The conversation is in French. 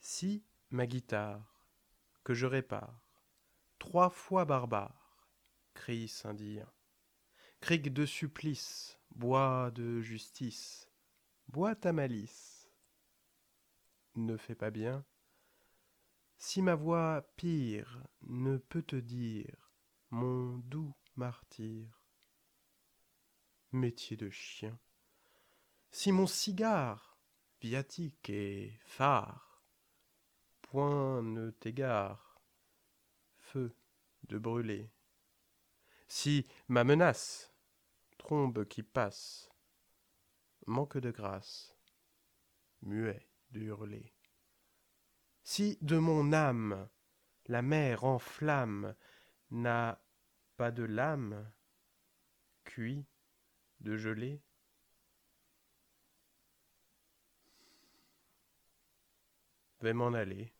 Si ma guitare, que je répare, trois fois barbare, crie Saint-Dire, cric de supplice, bois de justice, bois ta malice, ne fais pas bien, si ma voix pire ne peut te dire, mon doux martyr, métier de chien, si mon cigare, viatique et phare, point ne t'égare, feu de brûler, si ma menace, trombe qui passe, manque de grâce, muet de hurler, si de mon âme la mer en flamme n'a pas de lame, cuit de gelée, vais m'en aller.